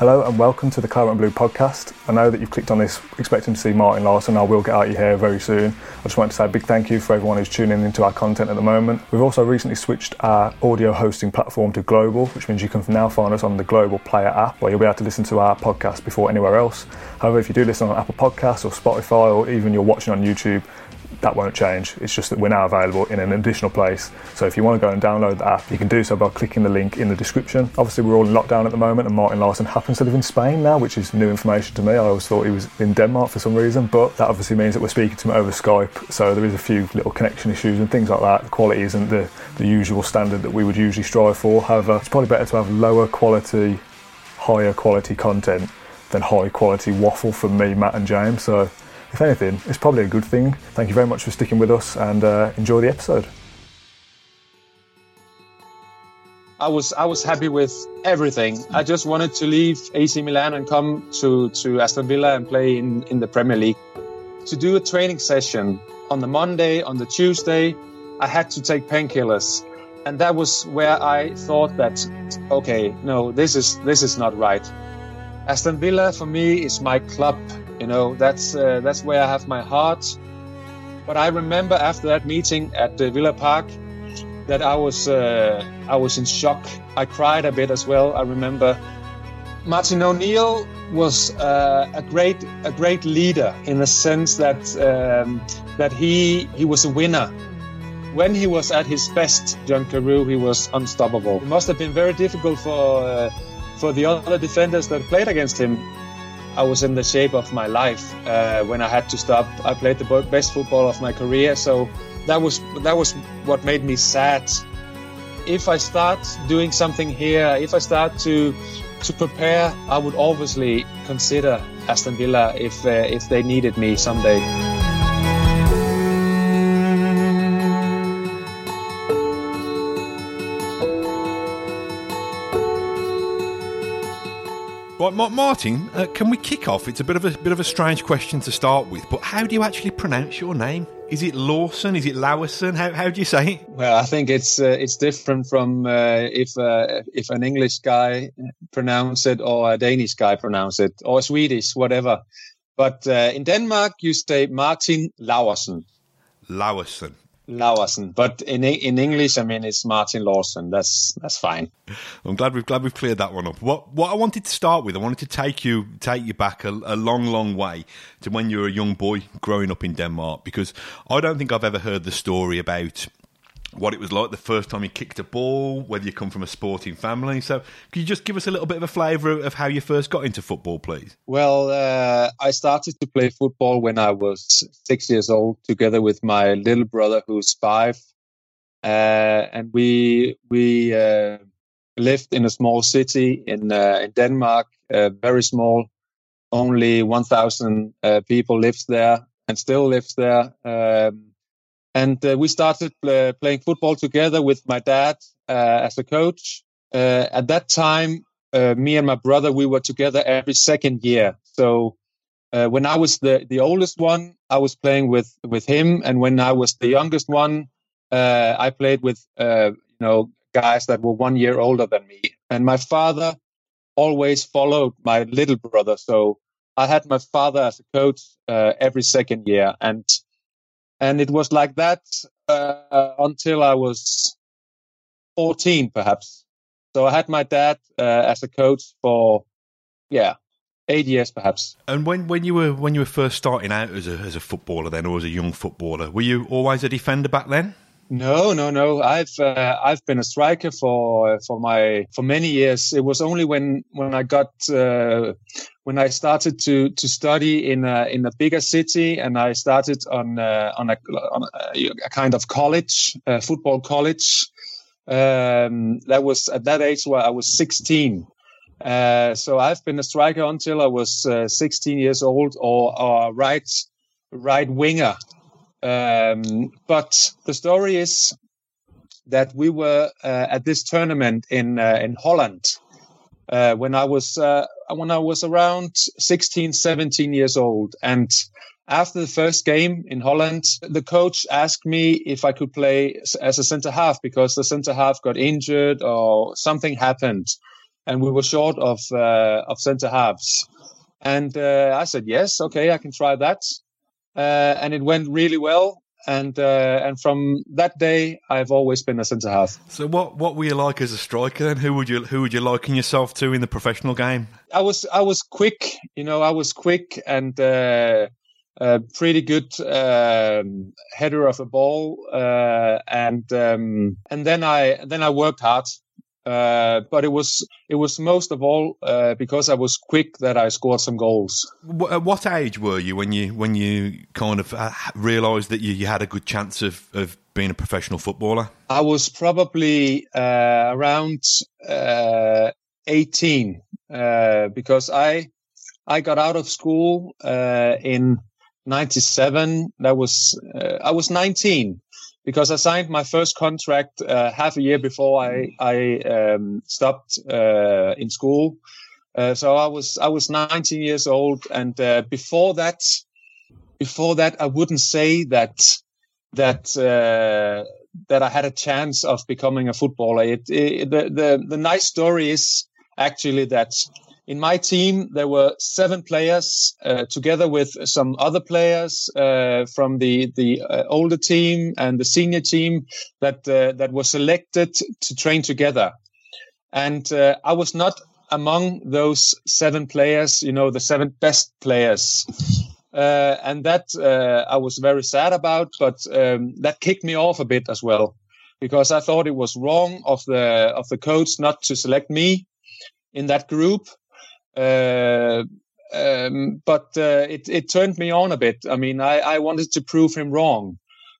Hello and welcome to the Claret and Blue podcast. I know that you've clicked on this expecting to see Martin Laursen. I will get out your hair very soon. I just wanted to say a big thank you for everyone who's tuning into our content at the moment. We've also recently switched our audio hosting platform to Global, which means you can now find us on the Global Player app where you'll be able to listen to our podcast before anywhere else. However, if you do listen on Apple Podcasts or Spotify or even you're watching on YouTube, that won't change. It's just that we're now available in an additional place. So if you want to go and download the app, you can do so by clicking the link in the description. Obviously, we're all in lockdown at the moment, and Martin Laursen happens to live in Spain now, which is new information to me. I always thought he was in Denmark for some reason, but that obviously means that we're speaking to him over Skype. So there is a few little connection issues and things like that. The quality isn't the, the usual standard that we would usually strive for. However, it's probably better to have lower quality, higher quality content than high quality waffle from me, Matt, and James. So if anything, it's probably a good thing. Thank you very much for sticking with us and uh, enjoy the episode. I was I was happy with everything. I just wanted to leave AC Milan and come to, to Aston Villa and play in, in the Premier League. To do a training session on the Monday, on the Tuesday, I had to take painkillers. And that was where I thought that okay, no, this is this is not right. Aston Villa for me is my club. You know, that's uh, that's where I have my heart. But I remember after that meeting at the Villa Park that I was uh, I was in shock. I cried a bit as well. I remember Martin O'Neill was uh, a great a great leader in the sense that um, that he he was a winner. When he was at his best, John Carew, he was unstoppable. It must have been very difficult for uh, for the other defenders that played against him. I was in the shape of my life uh, when I had to stop. I played the best football of my career, so that was that was what made me sad. If I start doing something here, if I start to to prepare, I would obviously consider Aston Villa if uh, if they needed me someday. Martin, uh, can we kick off? It's a bit of a bit of a strange question to start with, but how do you actually pronounce your name? Is it Lawson? Is it Lawerson? How, how do you say it? Well, I think it's uh, it's different from uh, if uh, if an English guy pronounce it or a Danish guy pronounce it or Swedish, whatever. But uh, in Denmark, you say Martin Lawersen. Lawersen. Lawersen, but in in English, I mean it's Martin Lawson. That's that's fine. I'm glad we've glad we've cleared that one up. What what I wanted to start with, I wanted to take you take you back a, a long long way to when you were a young boy growing up in Denmark, because I don't think I've ever heard the story about what it was like the first time you kicked a ball, whether you come from a sporting family. So, could you just give us a little bit of a flavour of how you first got into football, please? Well, uh, I started to play football when I was six years old, together with my little brother, who's five, uh, and we we uh, lived in a small city in uh, in Denmark, uh, very small. Only 1,000 uh, people lives there and still lives there. Um, and uh, we started uh, playing football together with my dad uh, as a coach. Uh, at that time, uh, me and my brother we were together every second year. So uh, when I was the the oldest one, I was playing with with him, and when I was the youngest one, I played with you know guys that were one year older than me. And my father always followed my little brother, so I had my father as a coach every second year, and and it was like that uh, until I was 14, perhaps. So I had my dad uh, as a coach for, yeah, eight years, perhaps. And when, when you were when you were first starting out as a as a footballer, then or as a young footballer, were you always a defender back then? No, no, no. I've uh, I've been a striker for for my for many years. It was only when when I got uh, when I started to to study in a in a bigger city, and I started on uh, on a on a, kind of college, football college. Um, that was at that age where I was 16. Uh, so I've been a striker until I was uh, 16 years old, or, or right right winger um, but the story is that we were uh, at this tournament in uh, in Holland uh, when I was uh, when I was around 16, 17 years old, and after the first game in Holland, the coach asked me if I could play as a center half because the center half got injured or something happened. and we were short of uh, of centre halves. And uh, I said, yes, okay, I can try that. Uh, and it went really well. And uh, and from that day, I've always been a centre half. So what what were you like as a striker? Then who would you who would you liken yourself to in the professional game? I was I was quick, you know, I was quick and uh, uh, pretty good um, header of a ball, uh, and um, and then I then I worked hard. Uh, but it was it was most of all uh, because I was quick that I scored some goals. At what age were you when you when you kind of uh, realised that you, you had a good chance of, of being a professional footballer? I was probably uh, around uh, eighteen because I I got out of school in '97. That was I was 19 because I signed my first contract uh, half a year before I I um, stopped uh, in school. Uh, so I was I was 19 years old, and uh, before that, before that, I wouldn't say that that uh, that I had a chance of becoming a footballer. It, it, the the the nice story is actually that in my team, there were seven players, uh, together with some other players uh, from the the uh, older team and the senior team that uh, that were selected to train together. And uh, I was not among those seven players, you know, the seven best players. Uh, and that I was very sad about, but um, that kicked me off a bit as well, because I thought it was wrong of the of the coach not to select me in that group um, but uh, it, it turned me on a bit. I mean, I, I wanted to prove him wrong,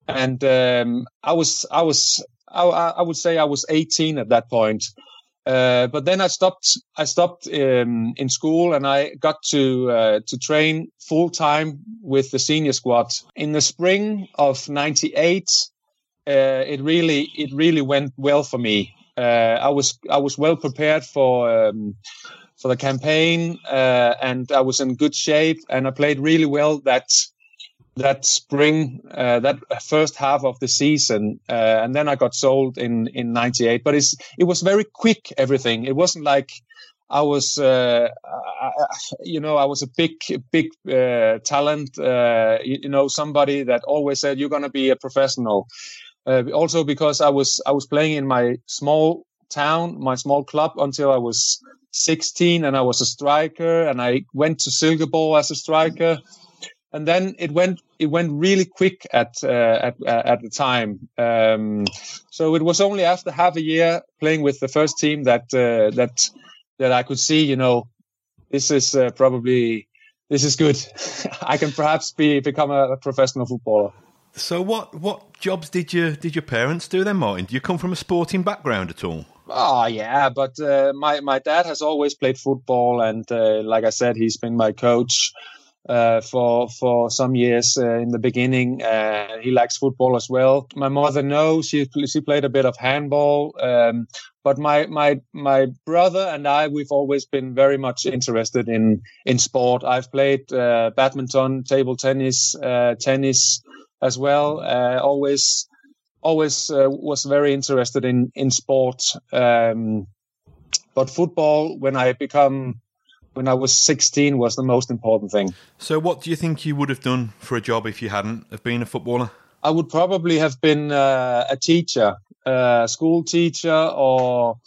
and um, I was I was I, I, would say I was 18 at that point. Uh, but then I stopped. I stopped um, in school, and I got to uh, to train full time with the senior squad. In the spring of '98, uh, it really it really went well for me. Uh, I was I was well prepared for um, for the campaign, uh, and I was in good shape, and I played really well that that spring, uh, that first half of the season, uh, and then I got sold in in '98. But it's it was very quick. Everything. It wasn't like I was, uh, I, you know, I was a big, big uh, talent. Uh, you, you, know, somebody that always said you're going to be a professional. Uh, also because I was I was playing in my small town, my small club until I was 16 and I was a striker and I went to Silkeborg as a striker. And then it went it went really quick at uh, at uh, at the time. Um, so it was only after half a year playing with the first team that uh, that that I could see, you know, this is uh, probably this is good. I can perhaps be become a, professional footballer. So what what jobs did you did your parents do then, Martin? Do you come from a sporting background at all? Oh yeah, but uh, my my dad has always played football, and uh, like I said, he's been my coach uh, for for some years uh, in the beginning. Uh, he likes football as well. My mother knows she she played a bit of handball, um, but my my my brother and I we've always been very much interested in in sport. I've played uh, badminton, table tennis, tennis as well. always always uh, was very interested in in sport. Um, but football, when I become when I was 16, was the most important thing. So, what do you think you would have done for a job if you hadn't have been a footballer? I would probably have been uh, a teacher, a school teacher, or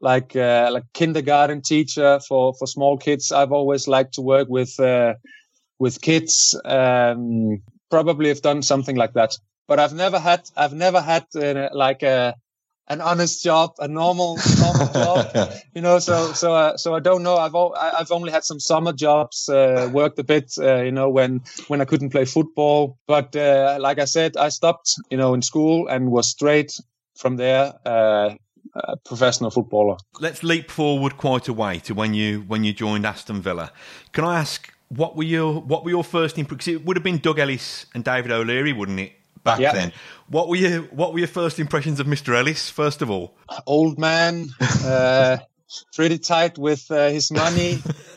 like uh, like kindergarten teacher for for small kids. I've always liked to work with uh, with kids. Um, probably have done something like that but I've never had I've never had uh, like a an honest job, a normal normal job, you know. So so uh, so I don't know. I've o- I've only had some summer jobs, uh, worked a bit, uh, you know, when when I couldn't play football. But uh, like I said, I stopped, you know, in school and was straight from there. Uh, a professional footballer. Let's leap forward quite a way to when you when you joined Aston Villa. Can I ask what were your what were your first impressions? It would have been Doug Ellis and David O'Leary, wouldn't it? Back yep. then. What were your What were your first impressions of Mr. Ellis? First of all, old man, uh, pretty tight with uh, his money.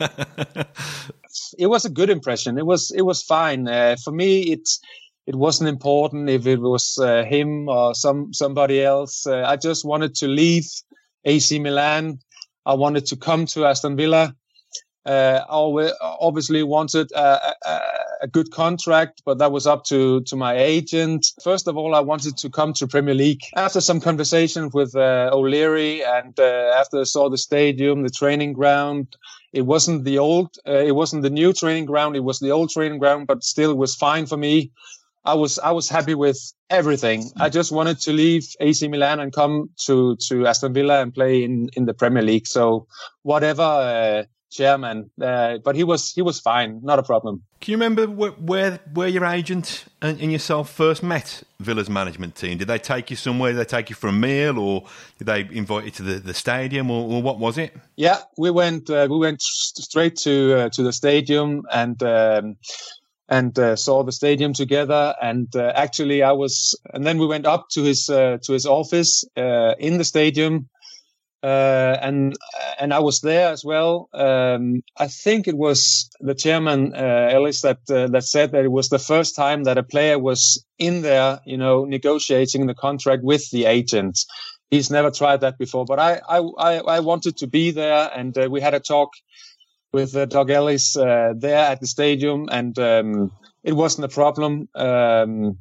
it was a good impression. It was it was fine uh, for me. It it wasn't important if it was uh, him or some somebody else. Uh, I just wanted to leave AC Milan. I wanted to come to Aston Villa. Uh, I obviously wanted a, a, a, good contract, but that was up to, to my agent. First of all, I wanted to come to Premier League. After some conversation with uh, O'Leary and uh, after I saw the stadium, the training ground, it wasn't the old, uh, it wasn't the new training ground. It was the old training ground, but still was fine for me. I was I was happy with everything. I just wanted to leave AC Milan and come to to Aston Villa and play in in the Premier League. So whatever uh, chairman, uh, but he was he was fine, not a problem. Can you remember where where, where your agent and, and, yourself first met Villa's management team? Did they take you somewhere? Did they take you for a meal, or did they invite you to the, the stadium, or, or what was it? Yeah, we went uh, we went straight to uh, to the stadium and. Um, and uh, saw the stadium together. And uh, actually, I was, and then we went up to his uh, to his office uh, in the stadium, uh, and and I was there as well. Um, I think it was the chairman uh, Ellis that that said that it was the first time that a player was in there, you know, negotiating the contract with the agent. He's never tried that before, but I I I, wanted to be there, and we had a talk with uh, Doug Ellis uh, there at the stadium, and um, it wasn't a problem. Um,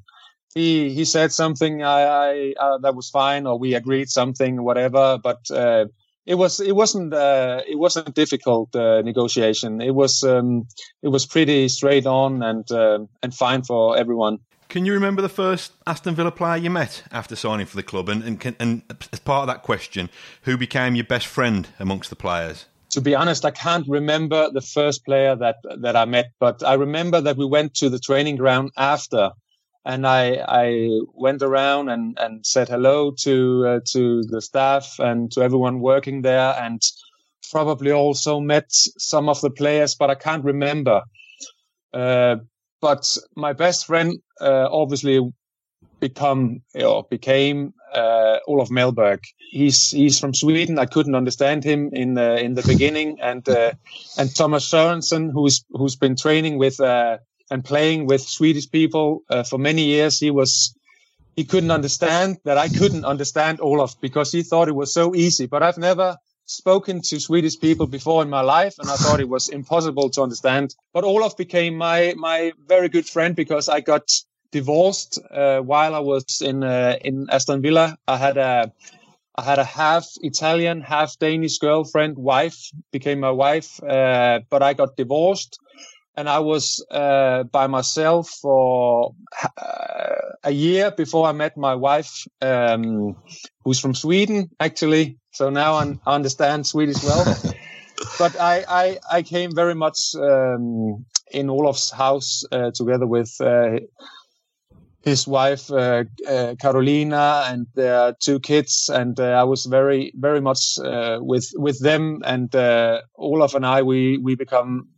he he said something I, I uh, that was fine, or we agreed something, whatever. But uh, it was it wasn't uh, it wasn't a difficult uh, negotiation. It was um, it was pretty straight on and and fine for everyone. Can you remember the first Aston Villa player you met after signing for the club? And, and, and as part of that question, who became your best friend amongst the players? to be honest, I can't remember the first player that that I met, but I remember that we went to the training ground after, and I I went around and and said hello to uh, to the staff and to everyone working there, and probably also met some of the players, but I can't remember. Uh, but my best friend uh, obviously become or became uh, Olof Mellberg. He's he's from Sweden. I couldn't understand him in the in the beginning, and uh, and Thomas Sorensen, who's who's been training with uh, and playing with Swedish people uh, for many years. He was he couldn't understand that I couldn't understand Olof because he thought it was so easy. But I've never spoken to Swedish people before in my life, and I thought it was impossible to understand. But Olof became my my very good friend because I got divorced uh, while I was in uh, in Aston Villa. I had a I had a half Italian, half Danish girlfriend, wife became my wife, uh, but I got divorced, and I was uh, by myself for uh, a year before I met my wife, um, who's from Sweden actually. So now I understand Swedish well. but I, I, I came very much um, in Olof's house uh, together with uh, his wife uh, uh, Carolina and their two kids, and uh, I was very very much uh, with with them. And uh, Olof and I we we become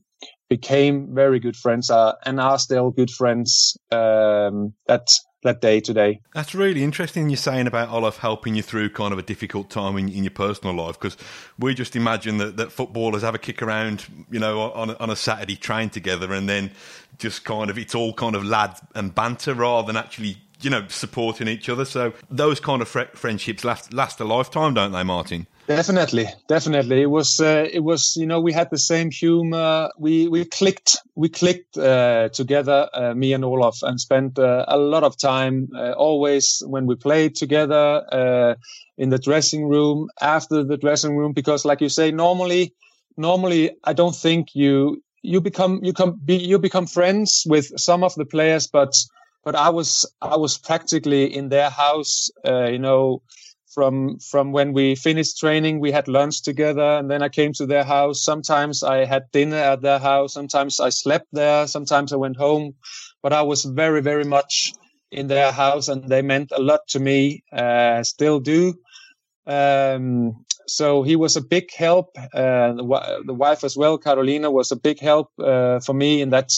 became very good friends uh, and are still good friends. Um, that that day today. That's really interesting. You're saying about Olof helping you through kind of a difficult time in, in your personal life because we just imagine that, that footballers have a kick around, you know, on, on a Saturday, train together, and then just kind of it's all kind of lad and banter rather than actually you know supporting each other. So those kind of fr- friendships last last a lifetime, don't they, Martin? Definitely, definitely. It was uh, it was you know we had the same humor. We we clicked we clicked uh, together, uh, me and Olof, and spent uh, a lot of time uh, always when we played together uh, in the dressing room after the dressing room because like you say normally normally I don't think you you become you come be, you become friends with some of the players, but but I was I was practically in their house, uh, you know, from from when we finished training, we had lunch together, and then I came to their house. Sometimes I had dinner at their house. Sometimes I slept there. Sometimes I went home, but I was very very much in their house, and they meant a lot to me. Uh, still do. Um, so he was a big help. Uh, the, the, wife as well, Carolina, was a big help uh, for me in that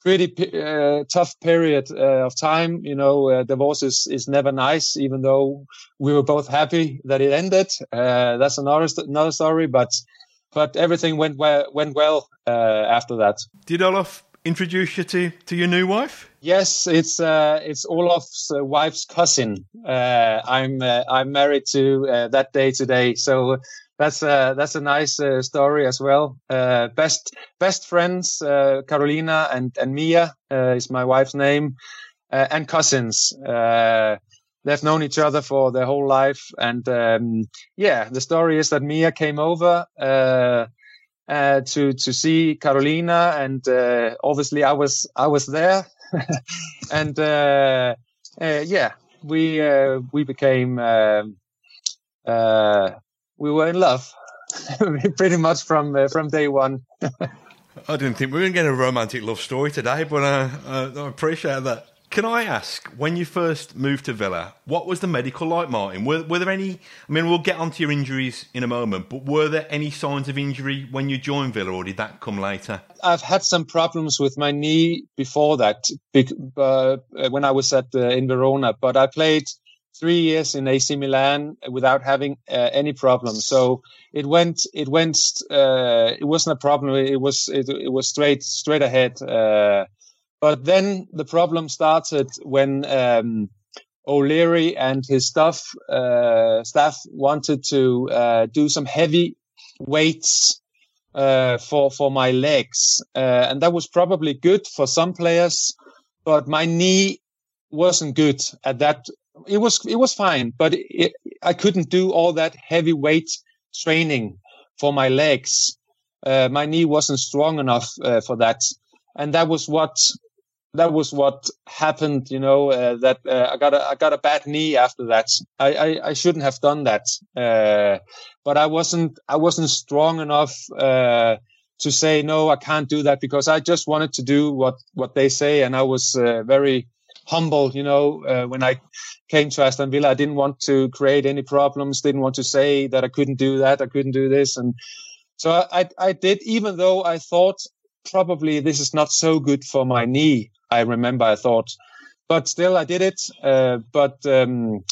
pretty uh, tough period uh, of time. You know, uh, divorce is, is never nice, even though we were both happy that it ended. Uh, that's another another story, but but everything went well went well after that. Did Olof introduce you to, to your new wife? Yes, it's uh, it's Olof's uh, wife's cousin. Uh, I'm uh, I'm married to uh, that day today. So that's a that's a nice uh, story as well. Uh, best best friends, uh, Carolina and and Mia uh, is my wife's name, uh, and cousins. Uh, they've known each other for their whole life, and um, yeah, the story is that Mia came over to to see Carolina, and obviously I was I was there, and yeah, we we became. We were in love pretty much from uh, from day one. I didn't think we were going to get a romantic love story today, but uh, uh, I appreciate that. Can I ask, when you first moved to Villa, what was the medical like, Martin? Were, were there any? I mean, we'll get onto your injuries in a moment, but were there any signs of injury when you joined Villa, or did that come later? I've had some problems with my knee before that, uh, when I was at uh, in Verona, but I played three years in AC Milan without having uh, any problem. So it went, it went, uh, it wasn't a problem. It was, it, it was straight, straight ahead. Uh, but then the problem started when um, O'Leary and his staff uh, staff wanted to uh, do some heavy weights uh, for for my legs, and that was probably good for some players, but my knee wasn't good at that it was it was fine, but it, I couldn't do all that heavy weight training for my legs. Uh, my knee wasn't strong enough uh, for that, and that was what that was what happened. You know uh, that uh, I got a I got a bad knee after that. I I, I shouldn't have done that, uh, but I wasn't I wasn't strong enough uh, to say no. I can't do that because I just wanted to do what what they say, and I was very humble. You know when I came to Aston Villa, I didn't want to create any problems, didn't want to say that I couldn't do that, I couldn't do this. And so I, I did, even though I thought probably this is not so good for my knee. I remember I thought, but still I did it. Uh, but, um,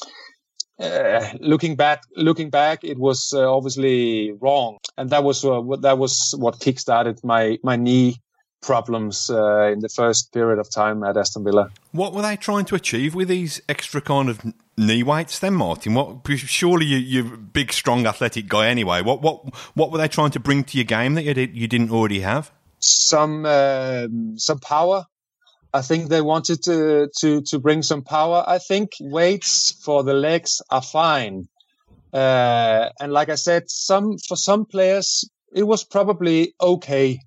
uh, looking back, looking back, it was uh, obviously wrong, and that was uh, what that was what kickstarted my my knee problems uh, in the first period of time at Aston Villa. What were they trying to achieve with these extra kind of knee weights then, Martin? What surely you, you're a big, strong, athletic guy anyway. What what what were they trying to bring to your game that you did, you didn't already have? Some uh, some power. I think they wanted to to to bring some power. I think weights for the legs are fine. Uh, and like I said, some for some players it was probably okay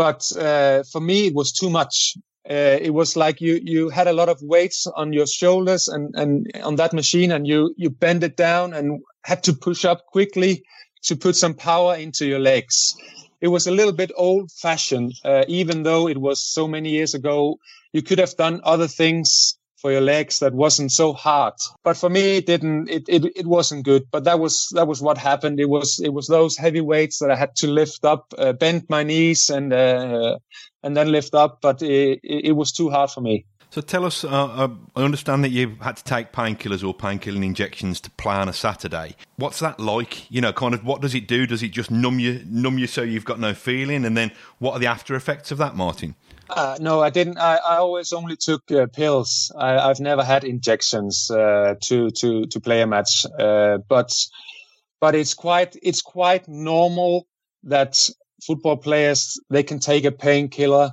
but uh, for me it was too much. Uh, it was like you you had a lot of weights on your shoulders and and on that machine, and you you bend it down and had to push up quickly to put some power into your legs. It was a little bit old fashioned, uh, even though it was so many years ago. You could have done other things for your legs that wasn't so hard. But for me, it didn't. It, it it wasn't good. But that was that was what happened. It was it was those heavy weights that I had to lift up, uh, bend my knees, and uh, and then lift up. But it, it was too hard for me. So tell us, uh, uh, I understand that you had to take painkillers or painkilling injections to play on a Saturday. What's that like? You know, kind of what does it do? Does it just numb you, numb you so you've got no feeling? And then what are the after effects of that, Martin? Uh, no, I didn't. I, I always only took uh, pills. I, have never had injections uh, to to to play a match. Uh, but but it's quite it's quite normal that football players they can take a painkiller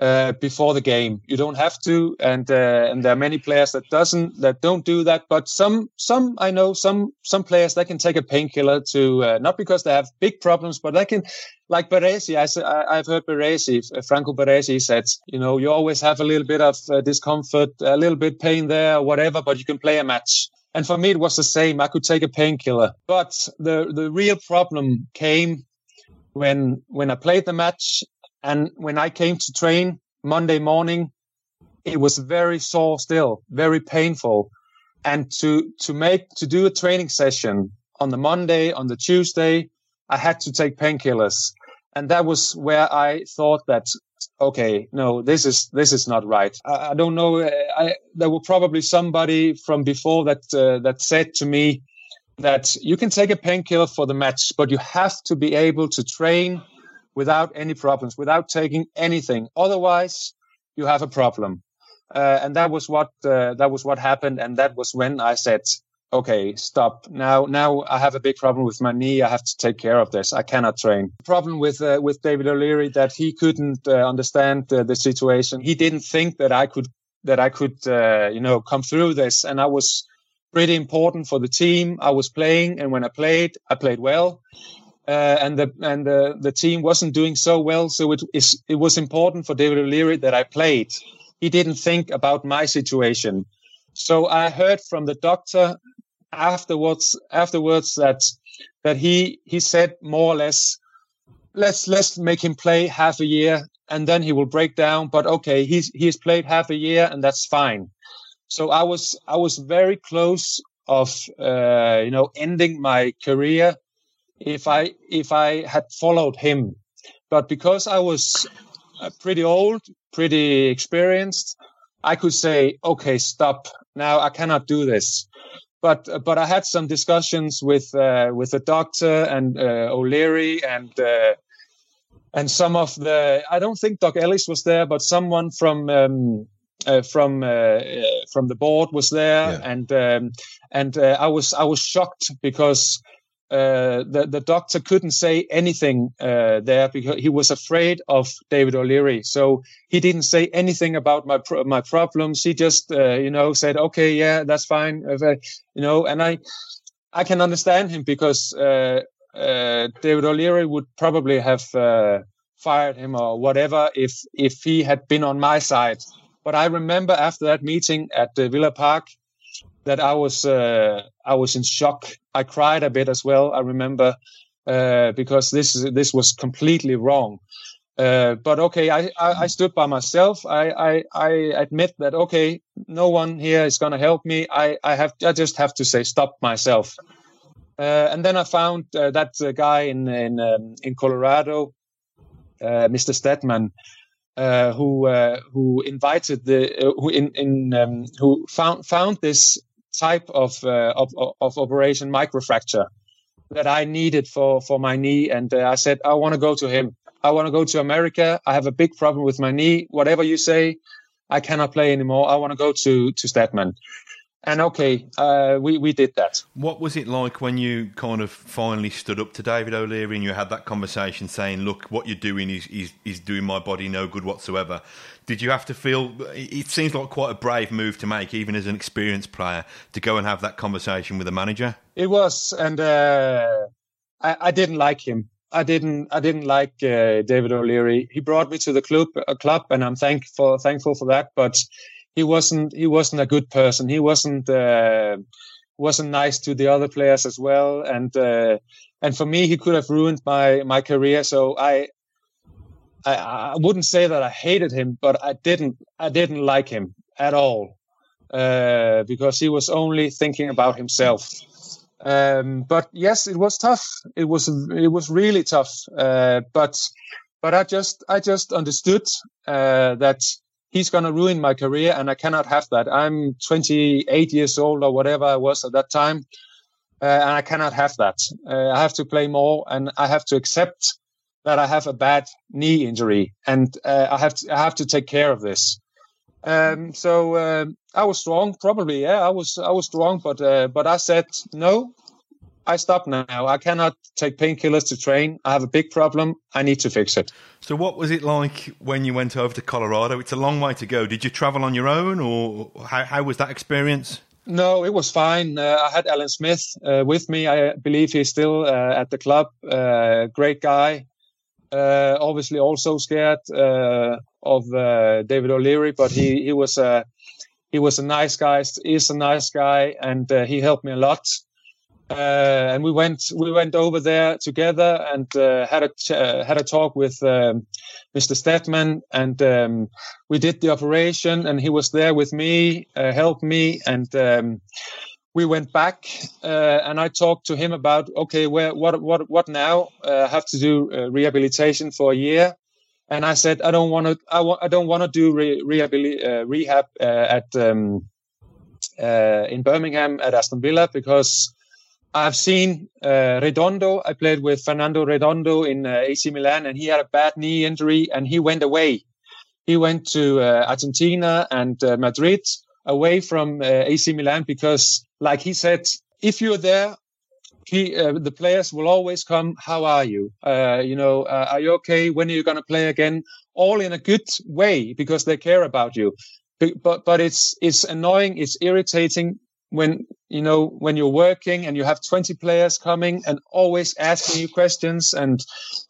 uh, before the game. You don't have to, and uh, and there are many players that doesn't that don't do that. But some some I know some some players that can take a painkiller to uh, not because they have big problems, but they can like Baresi. I, said I've heard Baresi, Franco Baresi said, you know, you always have a little bit of uh, discomfort, a little bit pain there, whatever, but you can play a match. And for me, it was the same. I could take a painkiller, but the the real problem came when when I played the match and when I came to train Monday morning, it was very sore still, very painful. And to, to make, to do a training session on the Monday, on the Tuesday, I had to take painkillers. And that was where I thought that, okay, no, this is, this is not right. I, I don't know. I, there were probably somebody from before that, uh, that said to me that you can take a painkiller for the match, but you have to be able to train without any problems, without taking anything. Otherwise, you have a problem. Uh, and that was what uh, that was what happened, and that was when I said, okay, stop. Now, now I have a big problem with my knee. I have to take care of this. I cannot train. The problem with uh, with David O'Leary that he couldn't uh, understand the situation. He didn't think that I could that I could uh, you know come through this, and I was pretty important for the team. I was playing, and when I played, I played well. Uh, and the and the, the team wasn't doing so well, so it is it was important for David O'Leary that I played. He didn't think about my situation. So I heard from the doctor afterwards afterwards that that he he said more or less let's let's make him play half a year and then he will break down but okay he's he's played half a year and that's fine so i was i was very close of uh, you know ending my career if i if i had followed him. But because i was uh, pretty old pretty experienced i could say okay stop. Now i cannot do this. But but I had some discussions with uh, with the doctor and uh, O'Leary and uh, and some of the I don't think Doug Ellis was there, but someone from um, uh, from uh, uh, from the board was there, yeah. and um, and I was I was shocked because uh, the the doctor couldn't say anything uh, there because he was afraid of David O'Leary. So he didn't say anything about my pro- my problems. He just uh, you know said, "Okay, yeah, that's fine," you know. And I I can understand him because uh, uh, David O'Leary would probably have fired him or whatever if if he had been on my side. But I remember after that meeting at the Villa Park that I was uh, I was in shock. I cried a bit as well. I remember uh, because this this was completely wrong. Uh, but okay, I, I, I, stood by myself. I, I, I admit that okay, no one here is going to help me. I, I have I just have to say stop myself. Uh, and then I found uh, that guy in in um, in Colorado, uh, Mr. Steadman, who who invited the who in in um, who found found this type of, uh, of, of operation microfracture that I needed for, for my knee. And uh, I said, I want to go to him. I want to go to America. I have a big problem with my knee. Whatever you say, I cannot play anymore. I want to go to, to Steadman and okay, uh, we we did that. What was it like when you kind of finally stood up to David O'Leary and you had that conversation, saying, "Look, what you're doing is is, is doing my body no good whatsoever." Did you have to feel? It seems like quite a brave move to make, even as an experienced player, to go and have that conversation with a manager. It was, and uh, I, I, didn't like him. I didn't. I didn't like uh, David O'Leary. He brought me to the club, a club, and I'm thankful thankful for that. But he wasn't he wasn't a good person. He wasn't uh, wasn't nice to the other players as well, and uh, and for me, he could have ruined my my career. So I, I I wouldn't say that I hated him, but I didn't I didn't like him at all uh, because he was only thinking about himself. Um, but yes, it was tough. It was it was really tough. Uh, but but I just I just understood uh, that he's going to ruin my career and I cannot have that. I'm 28 years old or whatever I was at that time. Uh, and I cannot have that. Uh, I have to play more and I have to accept that I have a bad knee injury and uh, I have to, I have to take care of this. Um, so um, I was strong, probably. Yeah, I was I was strong, but uh, but I said no. I stop now. I cannot take painkillers to train. I have a big problem. I need to fix it. So, what was it like when you went over to Colorado? It's a long way to go. Did you travel on your own, or how, how was that experience? No, it was fine. Uh, I had Alan Smith uh, with me. I believe he's still uh, at the club. Uh, great guy. Uh, obviously, also scared uh, of David O'Leary, but he he was a he was a nice guy. Is a nice guy, and he helped me a lot. Uh, and we went we went over there together and uh, had a uh, had a talk with um, Mr. Steadman, and um, we did the operation, and he was there with me, uh, helped me, and um, we went back, uh, and I talked to him about okay, where what what what now? Uh, I have to do rehabilitation for a year, and I said I don't want to I, wa- I don't want to do re- rehab at um, in Birmingham at Aston Villa because I've seen uh, Redondo. I played with Fernando Redondo in uh, AC Milan, and he had a bad knee injury, and he went away. He went to uh, Argentina and uh, Madrid, away from uh, AC Milan because, like he said, if you're there, he, uh, the players will always come. How are you? You know, are you okay? When are you going to play again? All in a good way because they care about you. But but it's it's annoying. It's irritating when you know when you're working and you have 20 players coming and always asking you questions and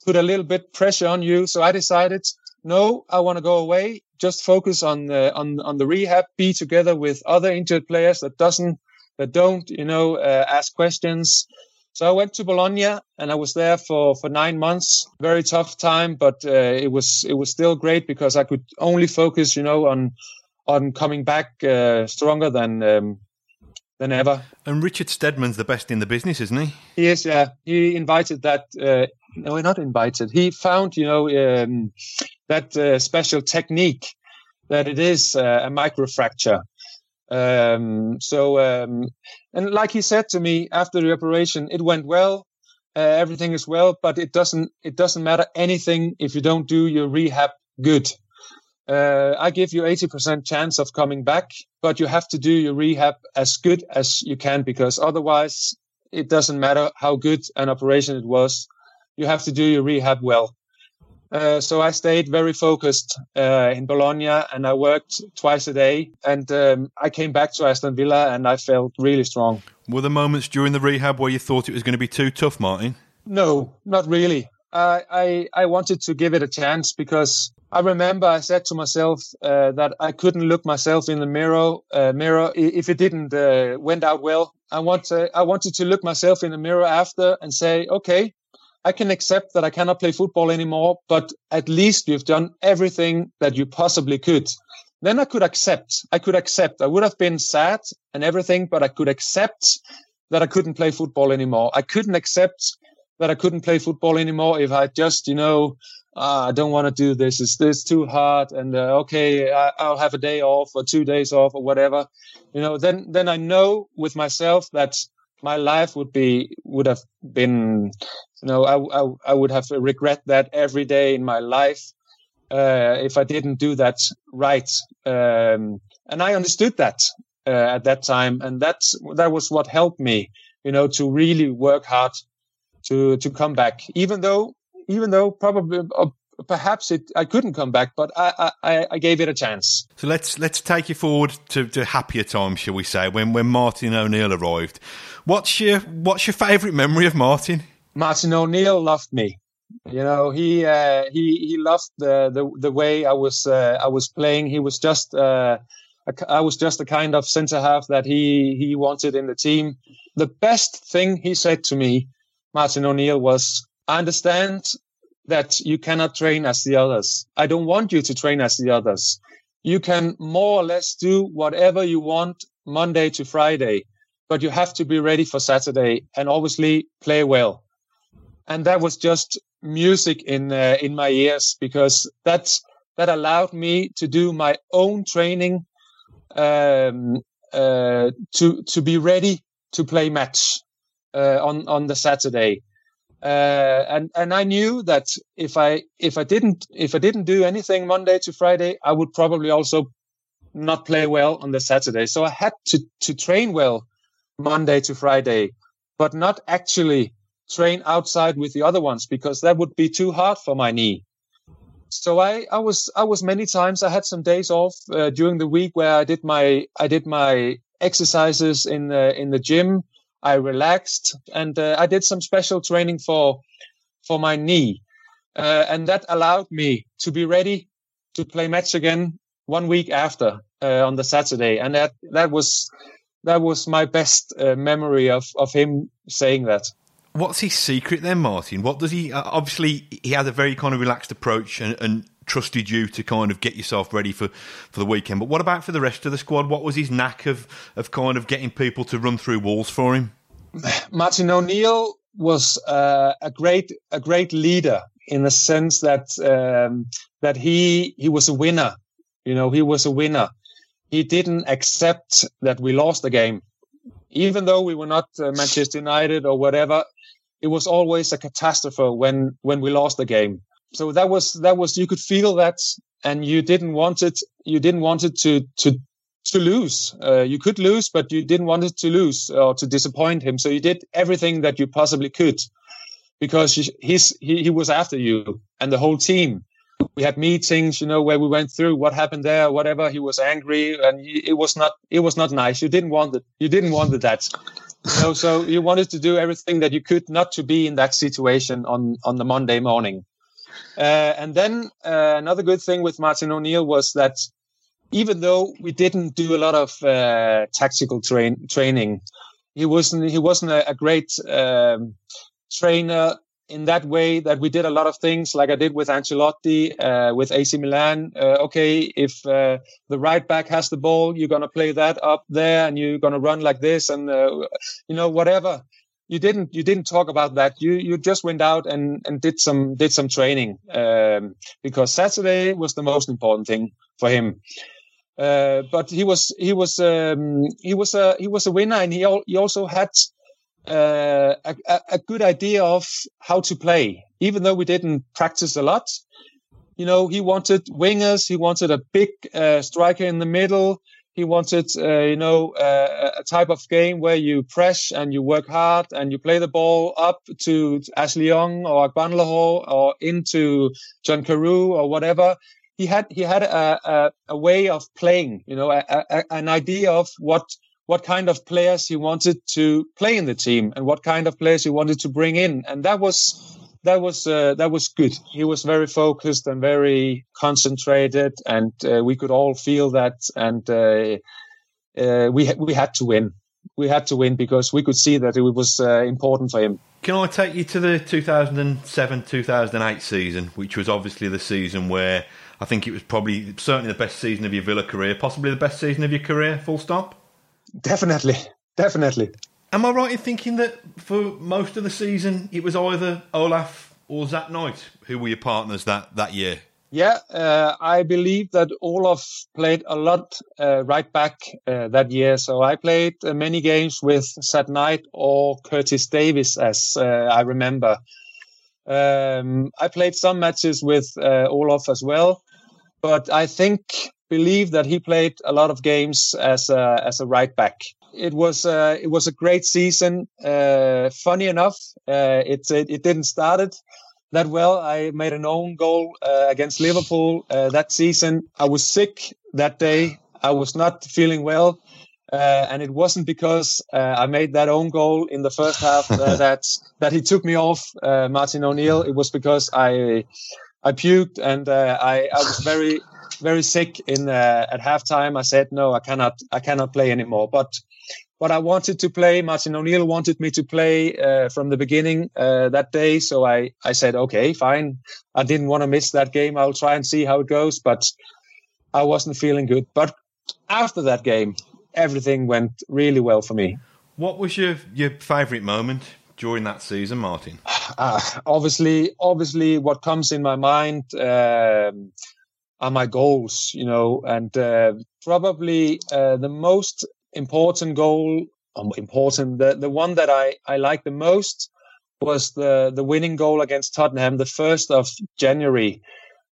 put a little bit pressure on you. So I decided, no, I want to go away. Just focus on the on on the rehab. Be together with other injured players that doesn't that don't you know uh, ask questions so I went to Bologna and I was there for, for nine months. Very tough time, but uh, it was it was still great because I could only focus, you know, on on coming back uh, stronger than um, than ever. And Richard Steadman's the best in the business, isn't he? He is. Yeah, he invited that. Uh, no, not invited. He found, you know, um, that uh, special technique that it is uh, a microfracture um, so, um, and like he said to me after the operation, it went well. Uh, everything is well, but it doesn't, it doesn't matter anything if you don't do your rehab good. Uh, I give you 80% chance of coming back, but you have to do your rehab as good as you can because otherwise it doesn't matter how good an operation it was. You have to do your rehab well. Uh, so I stayed very focused uh, in Bologna and I worked twice a day. And um, I came back to Aston Villa and I felt really strong. Were there moments during the rehab where you thought it was going to be too tough, Martin? No, not really. I, I, I wanted to give it a chance because I remember I said to myself uh, that I couldn't look myself in the mirror. Uh, mirror if it didn't uh, went out well. I want to, I wanted to look myself in the mirror after and say, okay, I can accept that I cannot play football anymore, but at least you've done everything that you possibly could. Then I could accept. I could accept. I would have been sad and everything, but I could accept that I couldn't play football anymore. I couldn't accept that I couldn't play football anymore if I just, you know, uh, I don't want to do this. It's, it's too hard. And uh, okay, I, will have a day off or two days off or whatever. You know, then then I know with myself that my life would be would have been you know I, I, I would have regret that every day in my life uh, if I didn't do that right um, and I understood that uh, at that time and that's that was what helped me you know to really work hard to to come back even though even though probably uh, perhaps it I couldn't come back, but I, I, I gave it a chance. So let's let's take you forward to, to happier times, shall we say? When when Martin O'Neill arrived, what's your what's your favourite memory of Martin? Martin O'Neill loved me. You know, he uh, he he loved the the, the way I was uh, I was playing. He was just uh, a, I was just the kind of centre half that he he wanted in the team. The best thing he said to me, Martin O'Neill, was, "I understand that you cannot train as the others. I don't want you to train as the others. You can more or less do whatever you want Monday to Friday, but you have to be ready for Saturday and obviously play well." And that was just music in uh, in my ears because that's that allowed me to do my own training um, uh, to to be ready to play match uh, on on the Saturday. Uh, and and I knew that if I if I didn't if I didn't do anything Monday to Friday, I would probably also not play well on the Saturday. So I had to to train well Monday to Friday, but not actually train outside with the other ones because that would be too hard for my knee. So I, I was I was many times I had some days off uh, during the week where I did my I did my exercises in the in the gym I relaxed and uh, I did some special training for for my knee, uh, and that allowed me to be ready to play match again one week after uh, on the Saturday, and that that was that was my best uh, memory of of him saying that. What's his secret then, Martin? What does he? Uh, obviously, he had a very kind of relaxed approach and, and trusted you to kind of get yourself ready for, for the weekend. But what about for the rest of the squad? What was his knack of, of kind of getting people to run through walls for him? Martin O'Neill was uh, a great a great leader in the sense that um, that he he was a winner. You know, he was a winner. He didn't accept that we lost the game, even though we were not uh, Manchester United or whatever. It was always a catastrophe when when we lost the game so that was that was you could feel that and you didn't want it you didn't want it to to to lose. Uh, you could lose, but you didn't want it to lose or to disappoint him. So you did everything that you possibly could because he's, he, he was after you and the whole team. We had meetings, you know, where we went through what happened there, whatever. He was angry, and it was not it was not nice. You didn't want it. You didn't want that. You know, so you wanted to do everything that you could not to be in that situation on on the Monday morning. Uh, and then uh, another good thing with Martin O'Neill was that even though we didn't do a lot of uh, tactical train training, he wasn't he wasn't a, a great um, trainer in that way that we did a lot of things like I did with Ancelotti, uh, with AC Milan. Uh, okay, if uh, the right back has the ball, you're going to play that up there and you're going to run like this and, uh, you know, whatever. You didn't, you didn't talk about that. You, you just went out and, and did some, did some training, um, because Saturday was the most important thing for him. Uh, but he was he was um, he was a he was a winner, and he al- he also had uh, a, a, good idea of how to play, even though we didn't practice a lot. You know, he wanted wingers, he wanted a big uh, striker in the middle. He wanted, uh, you know, uh, a type of game where you press and you work hard and you play the ball up to Ashley Young or Agbonlahor or into John Carew or whatever. He had he had a, a, a way of playing, you know, a, an idea of what what kind of players he wanted to play in the team and what kind of players he wanted to bring in, and that was that was uh, that was good. He was very focused and very concentrated, and uh, we could all feel that. And uh, uh we we had to win. We had to win because we could see that it was uh, important for him. Can I take you to the 2007 2008 season, which was obviously the season where I think it was probably certainly the best season of your Villa career, possibly the best season of your career, full stop? Definitely, definitely. Am I right in thinking that for most of the season it was either Olof or Zat Knight who were your partners that, that year? Yeah, uh, I believe that Olof played a lot uh, right back uh, that year. So I played uh, many games with Zat Knight or Curtis Davies, as uh, I remember. Um, I played some matches with uh, Olof as well but I think believe that he played a lot of games as a, as a right back. It was uh, it was a great season. Uh, funny enough, uh, it, it, it didn't start it that well. I made an own goal uh, against Liverpool uh, that season. I was sick that day. I was not feeling well. Uh, and it wasn't because I made that own goal in the first half that that he took me off Martin O'Neill. It was because I I puked and uh, I, I was very very sick in uh, at halftime. I said no, I cannot I cannot play anymore. But but I wanted to play. Martin O'Neill wanted me to play uh, from the beginning uh, that day, so I I said okay, fine. I didn't want to miss that game. I'll try and see how it goes, but I wasn't feeling good. But after that game, everything went really well for me. What was your your favorite moment during that season, Martin? Uh, obviously, obviously, what comes in my mind um, are my goals, you know, and uh, probably uh, the most important goal, um, important, the, the one that I, I like the most was the, the winning goal against Tottenham, the 1st of January.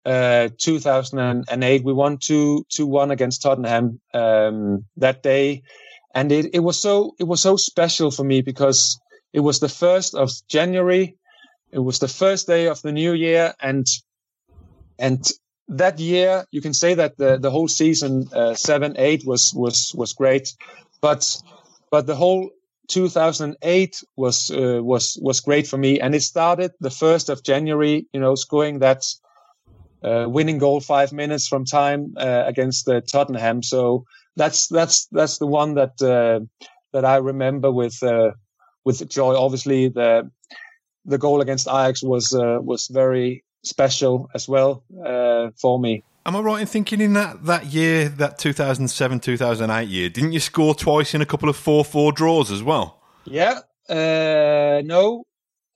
Uh, 2008, we won 2 2 1 against Tottenham um, that day. And it, it was so it was so special for me because it was the 1st of January. It was the first day of the new year. And, and that year, you can say that the, the whole season, uh, seven, eight was, was, was great. But, but the whole 2008 was, uh, was, was great for me. And it started the 1st of January, you know, scoring that, uh, winning goal five minutes from time, uh, against uh, Tottenham. So that's, that's, that's the one that, uh, that I remember with, with joy. Obviously, the the goal against Ajax was was very special as well uh, for me. Am I right in thinking in that, that year, that 2007 2008 year, didn't you score twice in a couple of 4 4 draws as well? Yeah, uh, no.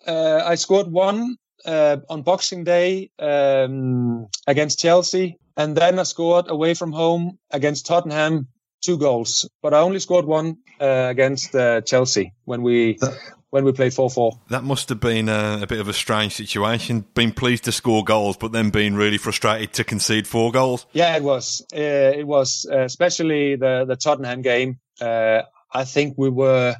Uh, I scored one uh, on Boxing Day um, against Chelsea, and then I scored away from home against Tottenham two goals, but I only scored one uh, against uh, Chelsea when we when we played 4 4. That must have been a, a, bit of a strange situation. Being pleased to score goals, but then being really frustrated to concede four goals. Yeah, it was. Uh, it was, uh, especially the, the Tottenham game. Uh, I think we were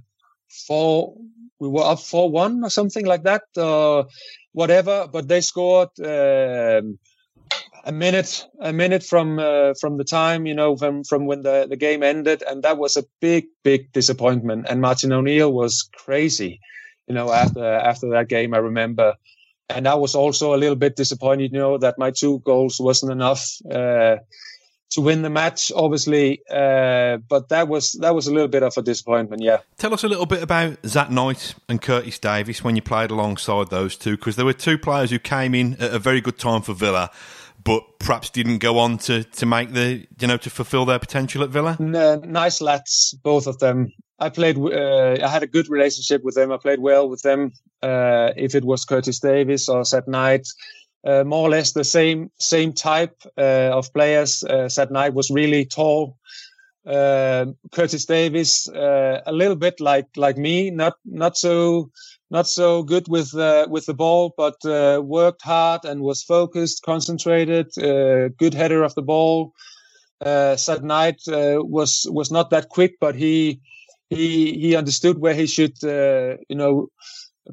four, we were up 4 1 or something like that, or whatever, but they scored. Um, a minute a minute from uh, from the time you know from from when the, the game ended and that was a big big disappointment. And Martin O'Neill was crazy you know after after that game I remember. And I was also a little bit disappointed you know that my two goals wasn't enough uh, to win the match obviously uh, but that was that was a little bit of a disappointment yeah. Tell us a little bit about Zat Knight and Curtis Davies when you played alongside those two because there were two players who came in at a very good time for Villa but perhaps didn't go on to, to make the you know to fulfil their potential at Villa. nice lads, both of them. I played. Uh, I had a good relationship with them. I played well with them. Uh, if it was Curtis Davies or Zat Knight, uh, more or less the same same type uh, of players. Uh, Zat Knight was really tall. Uh, Curtis Davies, uh, a little bit like like me, not not so not so good with uh, with the ball, but uh, worked hard and was focused, concentrated, uh, good header of the ball. Uh, Zat Knight uh, was was not that quick, but he he he understood where he should uh, you know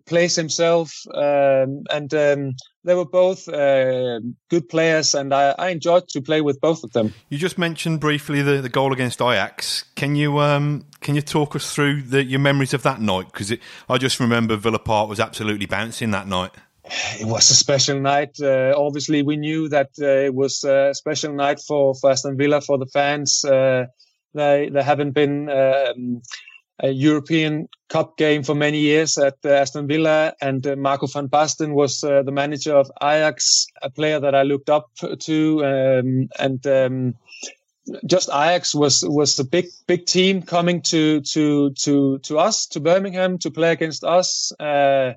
place himself, um, and um, they were both uh, good players, and I, I, enjoyed to play with both of them. You just mentioned briefly the, the goal against Ajax. Can you um, can you talk us through the, your memories of that night? Because I just remember Villa Park was absolutely bouncing that night. It was a special night. Uh, obviously, we knew that uh, it was a special night for, for Aston Villa for the fans. Uh, they they haven't been um, a European Cup game for many years at uh, Aston Villa, and uh, Marco van Basten was uh, the manager of Ajax, a player that I looked up to, um, and um, just Ajax was was a big big team coming to to to to us to Birmingham to play against us. Uh,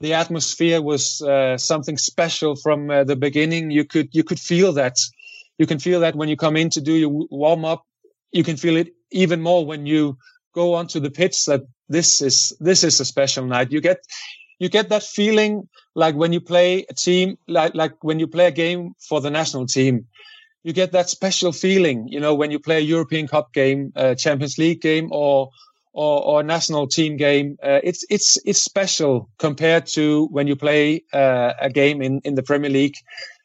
the atmosphere was uh, something special from uh, the beginning. You could you could feel that. You can feel that when you come in to do your warm up. You can feel it even more when you go onto the pitch that this is this is a special night. You get you get that feeling like when you play a team like like when you play a game for the national team. You get that special feeling, you know, when you play a European Cup game, a Champions League game, or or, or a national team game. Uh, it's it's it's special compared to when you play uh, a game in, in the Premier League,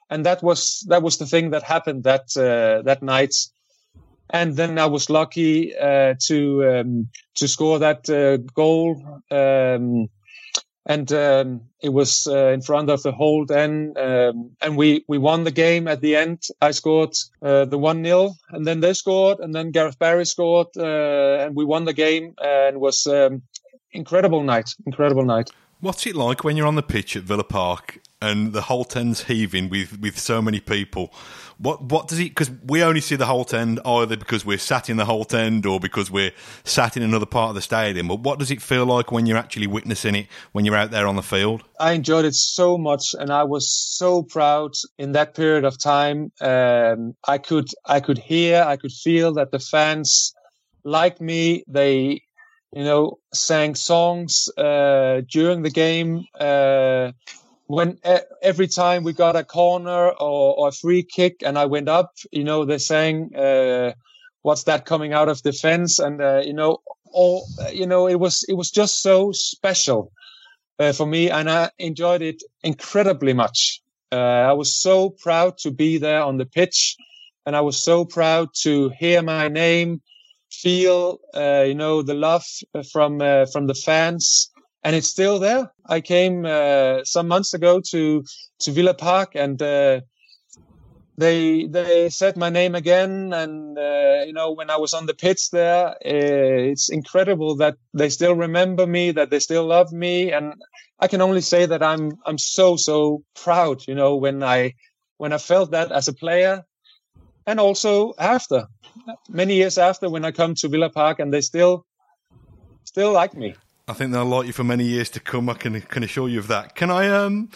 and that was that was the thing that happened that uh, that night and then I was lucky uh, to um, to score that uh, goal, um, and um, it was uh, in front of the Holte End, um, and we we won the game at the end. I scored uh, the one 0 and then they scored, and then Gareth Barry scored, uh, and we won the game, and it was um, incredible night, incredible night. What's it like when you're on the pitch at Villa Park and the Holte End's heaving with, with so many people? What what does he? Because we only see the Holte End either because we're sat in the Holte End or because we're sat in another part of the stadium. But what does it feel like when you're actually witnessing it when you're out there on the field? I enjoyed it so much, and I was so proud in that period of time. Um, I could I could hear, I could feel that the fans like me. They you know sang songs uh, during the game. Uh, when every time we got a corner or, or, a free kick and I went up, you know, they're saying, uh, what's that coming out of defense? And, uh, you know, all, you know, it was, it was just so special, uh, for me. And I enjoyed it incredibly much. Uh, I was so proud to be there on the pitch and I was so proud to hear my name, feel, uh, you know, the love from, uh, from the fans and it's still there. I came uh, some months ago to to Villa Park, and uh, they they said my name again. And uh, you know, when I was on the pitch there, uh, it's incredible that they still remember me, that they still love me, and I can only say that I'm I'm so so proud. You know, when I when I felt that as a player, and also after many years after, when I come to Villa Park, and they still still like me. I think they'll like you for many years to come. I can can assure you of that. Can I um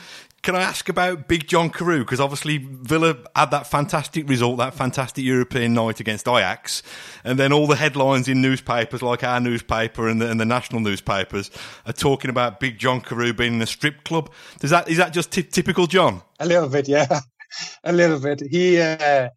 Can I ask about Big John Carew? Because obviously Villa had that fantastic result, that fantastic European night against Ajax, and then all the headlines in newspapers like our newspaper and the, and the national newspapers are talking about Big John Carew being in a strip club. Does that is that just t- typical John? A little bit, yeah, a little bit. He. Uh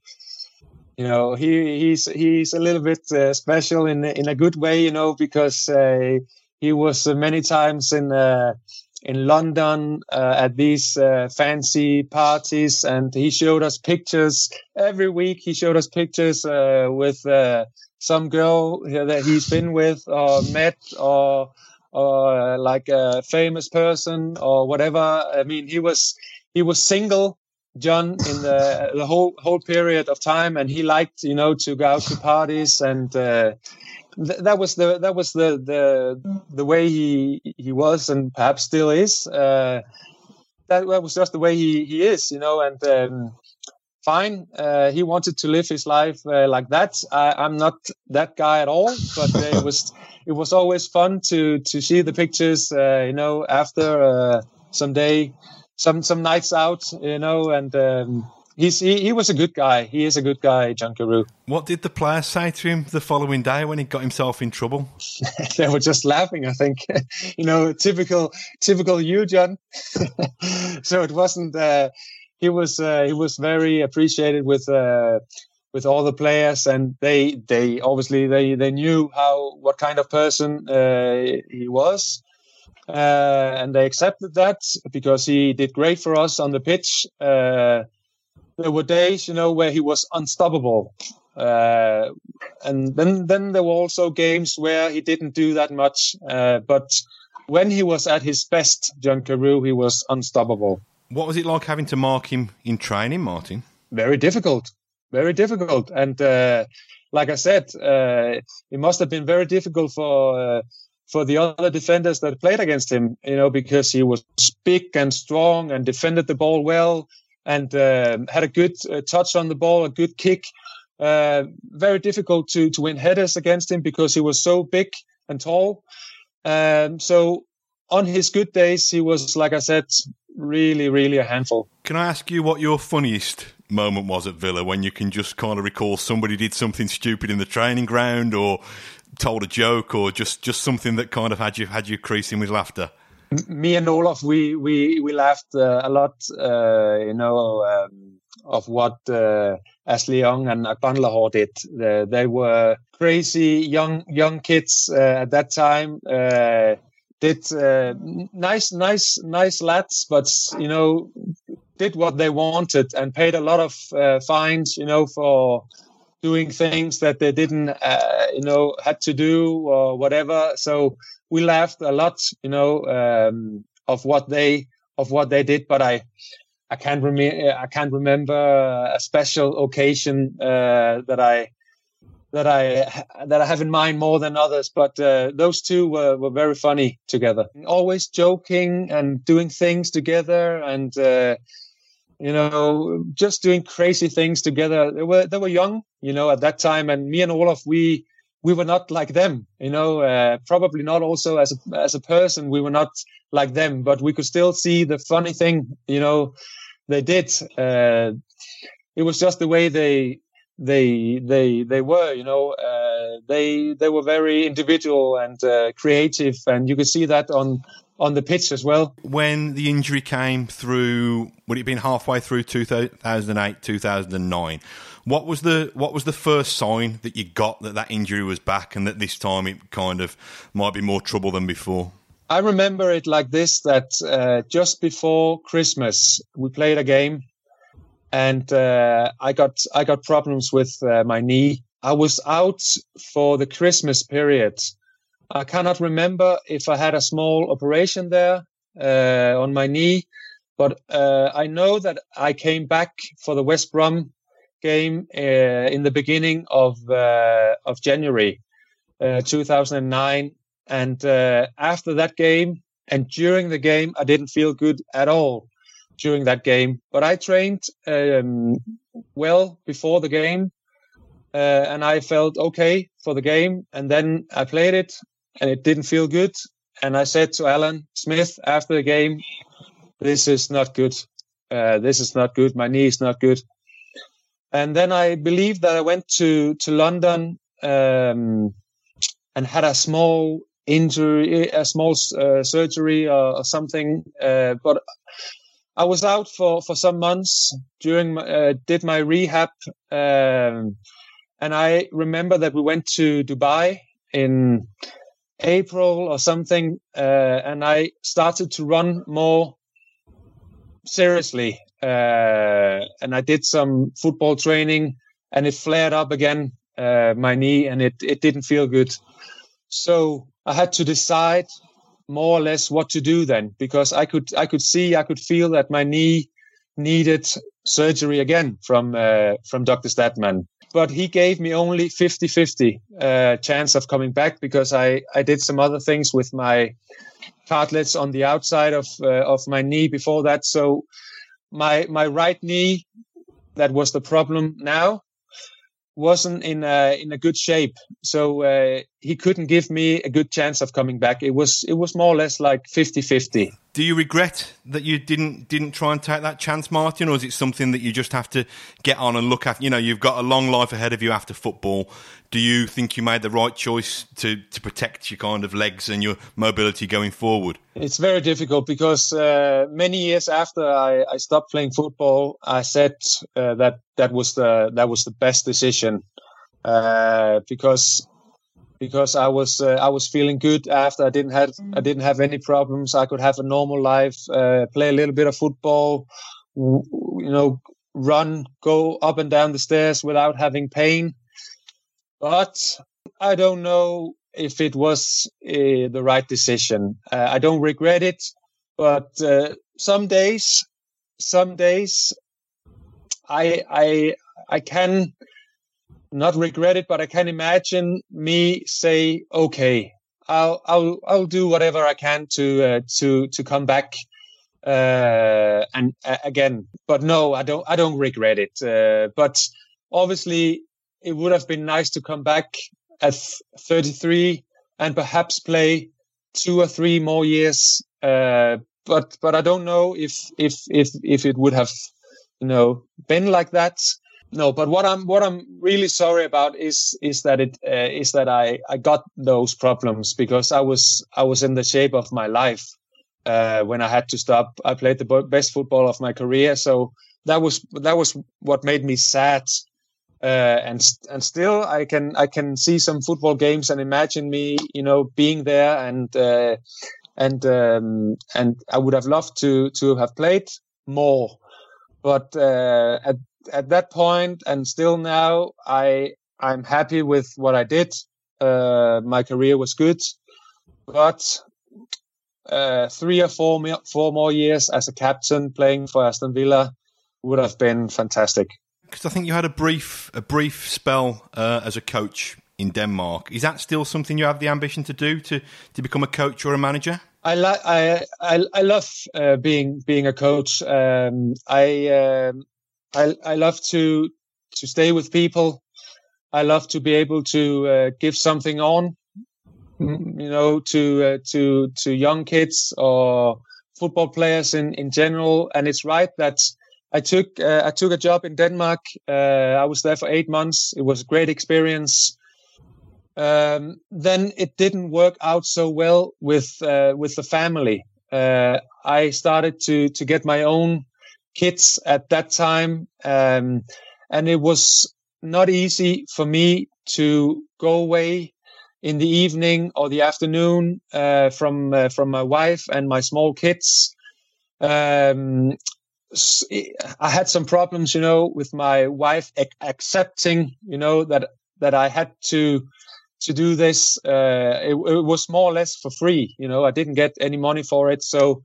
you know he he's he's a little bit uh, special in in a good way you know because uh, he was uh, many times in uh, in London uh, at these uh, fancy parties, and he showed us pictures every week. He showed us pictures uh, with uh, some girl that he's been with or met or or like a famous person or whatever. I mean, he was he was single. John in the the whole whole period of time, and he liked you know to go out to parties and th- that was the that was the the the way he he was and perhaps still is. Uh, that, that was just the way he he is, you know. And um, fine, uh, he wanted to live his life uh, like that. I, am not that guy at all, but it was it was always fun to to see the pictures, uh, you know, after uh, some day, some some nights out, you know, and. Um, he's he, he was a good guy. He is a good guy, John Carew. What did the players say to him the following day when he got himself in trouble? they were just laughing. I think, you know, typical typical you, John. so it wasn't. Uh, he was uh, he was very appreciated with. Uh, with all the players, and they they obviously they they knew how what kind of person uh, he was, uh, and they accepted that because he did great for us on the pitch. Uh, there were days, you know, where he was unstoppable. Uh, and then, then there were also games where he didn't do that much. Uh, but when he was at his best, John Carew, he was unstoppable. What was it like having to mark him in training, Martin? Very difficult. Very difficult. And uh, like I said, uh, it must have been very difficult for uh, for the other defenders that played against him, you know, because he was big and strong and defended the ball well and uh, had a good uh, touch on the ball, a good kick. Uh, very difficult to to win headers against him because he was so big and tall. Um, so on his good days, he was, like I said, really, really a handful. Can I ask you what your funniest moment was at Villa when you can just kind of recall somebody did something stupid in the training ground or told a joke or just, just something that kind of had you had you creasing with laughter? Me and Olof, we we we laughed uh, a lot, uh, you know, um, of what uh, Ashley Young and Agbonlahor did. they were crazy young young kids uh, at that time. Uh, did uh, nice, nice, nice lads, but you know, did what they wanted and paid a lot of fines, you know, for doing things that they didn't, you know, had to do or whatever. So we laughed a lot, you know, um, of what they of what they did. But I I can't remember I can't remember a special occasion uh, that I that I that I have in mind more than others. But uh, those two were, were very funny together. Always joking and doing things together, and uh, you know, just doing crazy things together. They were they were young, you know, at that time, and me and Olof we we were not like them, you know, uh, probably not also as a, as a person, we were not like them, but we could still see the funny thing, you know, they did. Uh, it was just the way they, they, they, they were, you know, uh, they, they were very individual and uh, creative and you could see that on, on the pitch as well. When the injury came through, would it have been halfway through 2008, 2009? What was the what was the first sign that you got that that injury was back and that this time it kind of might be more trouble than before? I remember it like this: that uh, just before Christmas we played a game, and uh, I got I got problems with uh, my knee. I was out for the Christmas period. I cannot remember if I had a small operation there uh, on my knee, but uh, I know that I came back for the West Brom game uh, in the beginning of uh, of January uh, 2009, and after that game and during the game, I didn't feel good at all during that game. But I trained um, well before the game, uh, and I felt okay for the game. And then I played it, and it didn't feel good. And I said to Alan Smith after the game, this is not good. Uh, this is not good. My knee is not good. And then I believe that I went to to London um, and had a small injury, a small uh, surgery or, or something. Uh, but I was out for, for some months during my, uh, did my rehab, um, and I remember that we went to Dubai in April or something, uh, and I started to run more seriously, uh, and I did some football training, and it flared up again, uh, my knee, and it it didn't feel good. So I had to decide more or less what to do then because I could I could see I could feel that my knee needed surgery again from uh, from Dr. Steadman. But he gave me only 50-50 uh, chance of coming back because I, I did some other things with my cartilage on the outside of uh, of my knee before that. So my my right knee that was the problem now wasn't in a in a good shape, so uh, he couldn't give me a good chance of coming back. It was it was more or less like 50-50. Do you regret that you didn't didn't try and take that chance, Martin, or is it something that you just have to get on and look at? You know, you've got a long life ahead of you after football. Do you think you made the right choice to to protect your kind of legs and your mobility going forward? It's very difficult because uh, many years after I, I, stopped playing football, I said uh, that that was the that was the best decision uh, because because I was uh, I was feeling good after I didn't have I didn't have any problems. I could have a normal life, uh, play a little bit of football, you know, run, go up and down the stairs without having pain. But I don't know if it was uh, the right decision. Uh, I don't regret it, but uh, some days, some days, I I I can not regret it, but I can imagine me say, okay, I'll I'll I'll do whatever I can to uh, to to come back uh, and uh, again. But no, I don't I don't regret it. Uh, but obviously, it would have been nice to come back at 33 and perhaps play two or three more years. Uh, but but I don't know if if if if it would have you know been like that no, but what I'm what I'm really sorry about is is that it uh, is that I I got those problems because I was I was in the shape of my life uh, when I had to stop. I played the best football of my career, so that was that was what made me sad. Uh, and and still, I can I can see some football games and imagine me, you know, being there and uh, and um, and I would have loved to to have played more, but uh, at at that point and still now, I I'm happy with what I did. Uh, my career was good, but uh, three or four four more years as a captain playing for Aston Villa would have been fantastic. Because I think you had a brief a brief spell uh, as a coach in Denmark. Is that still something you have the ambition to do to to become a coach or a manager? I like I, I I love uh, being being a coach. Um, I um, I I love to to stay with people. I love to be able to uh, give something on, you know, to uh, to to young kids or football players in in general. And it's right that I took uh, I took a job in Denmark. Uh, I was there for eight months. It was a great experience. Um, then it didn't work out so well with uh, with the family. Uh, I started to to get my own kids at that time. Um, and it was not easy for me to go away in the evening or the afternoon uh, from uh, from my wife and my small kids. Um, I had some problems, you know, with my wife ac- accepting, you know, that that I had to to do this. Uh, it, it, was more or less for free, you know. I didn't get any money for it, so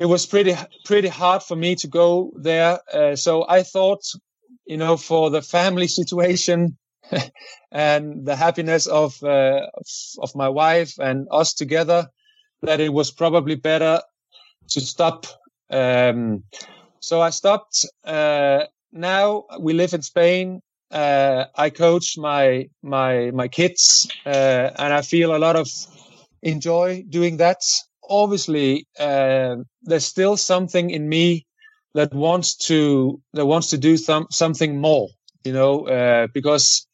it was pretty pretty hard for me to go there. Uh, so I thought, you know, for the family situation and the happiness of uh, of my wife and us together, that it was probably better to stop. Um, so I stopped. Uh, now we live in Spain. Uh, I coach my my my kids, uh, and I feel a lot of enjoy doing that obviously uh, there's still something in me that wants to that wants to do some something more. You know, uh, because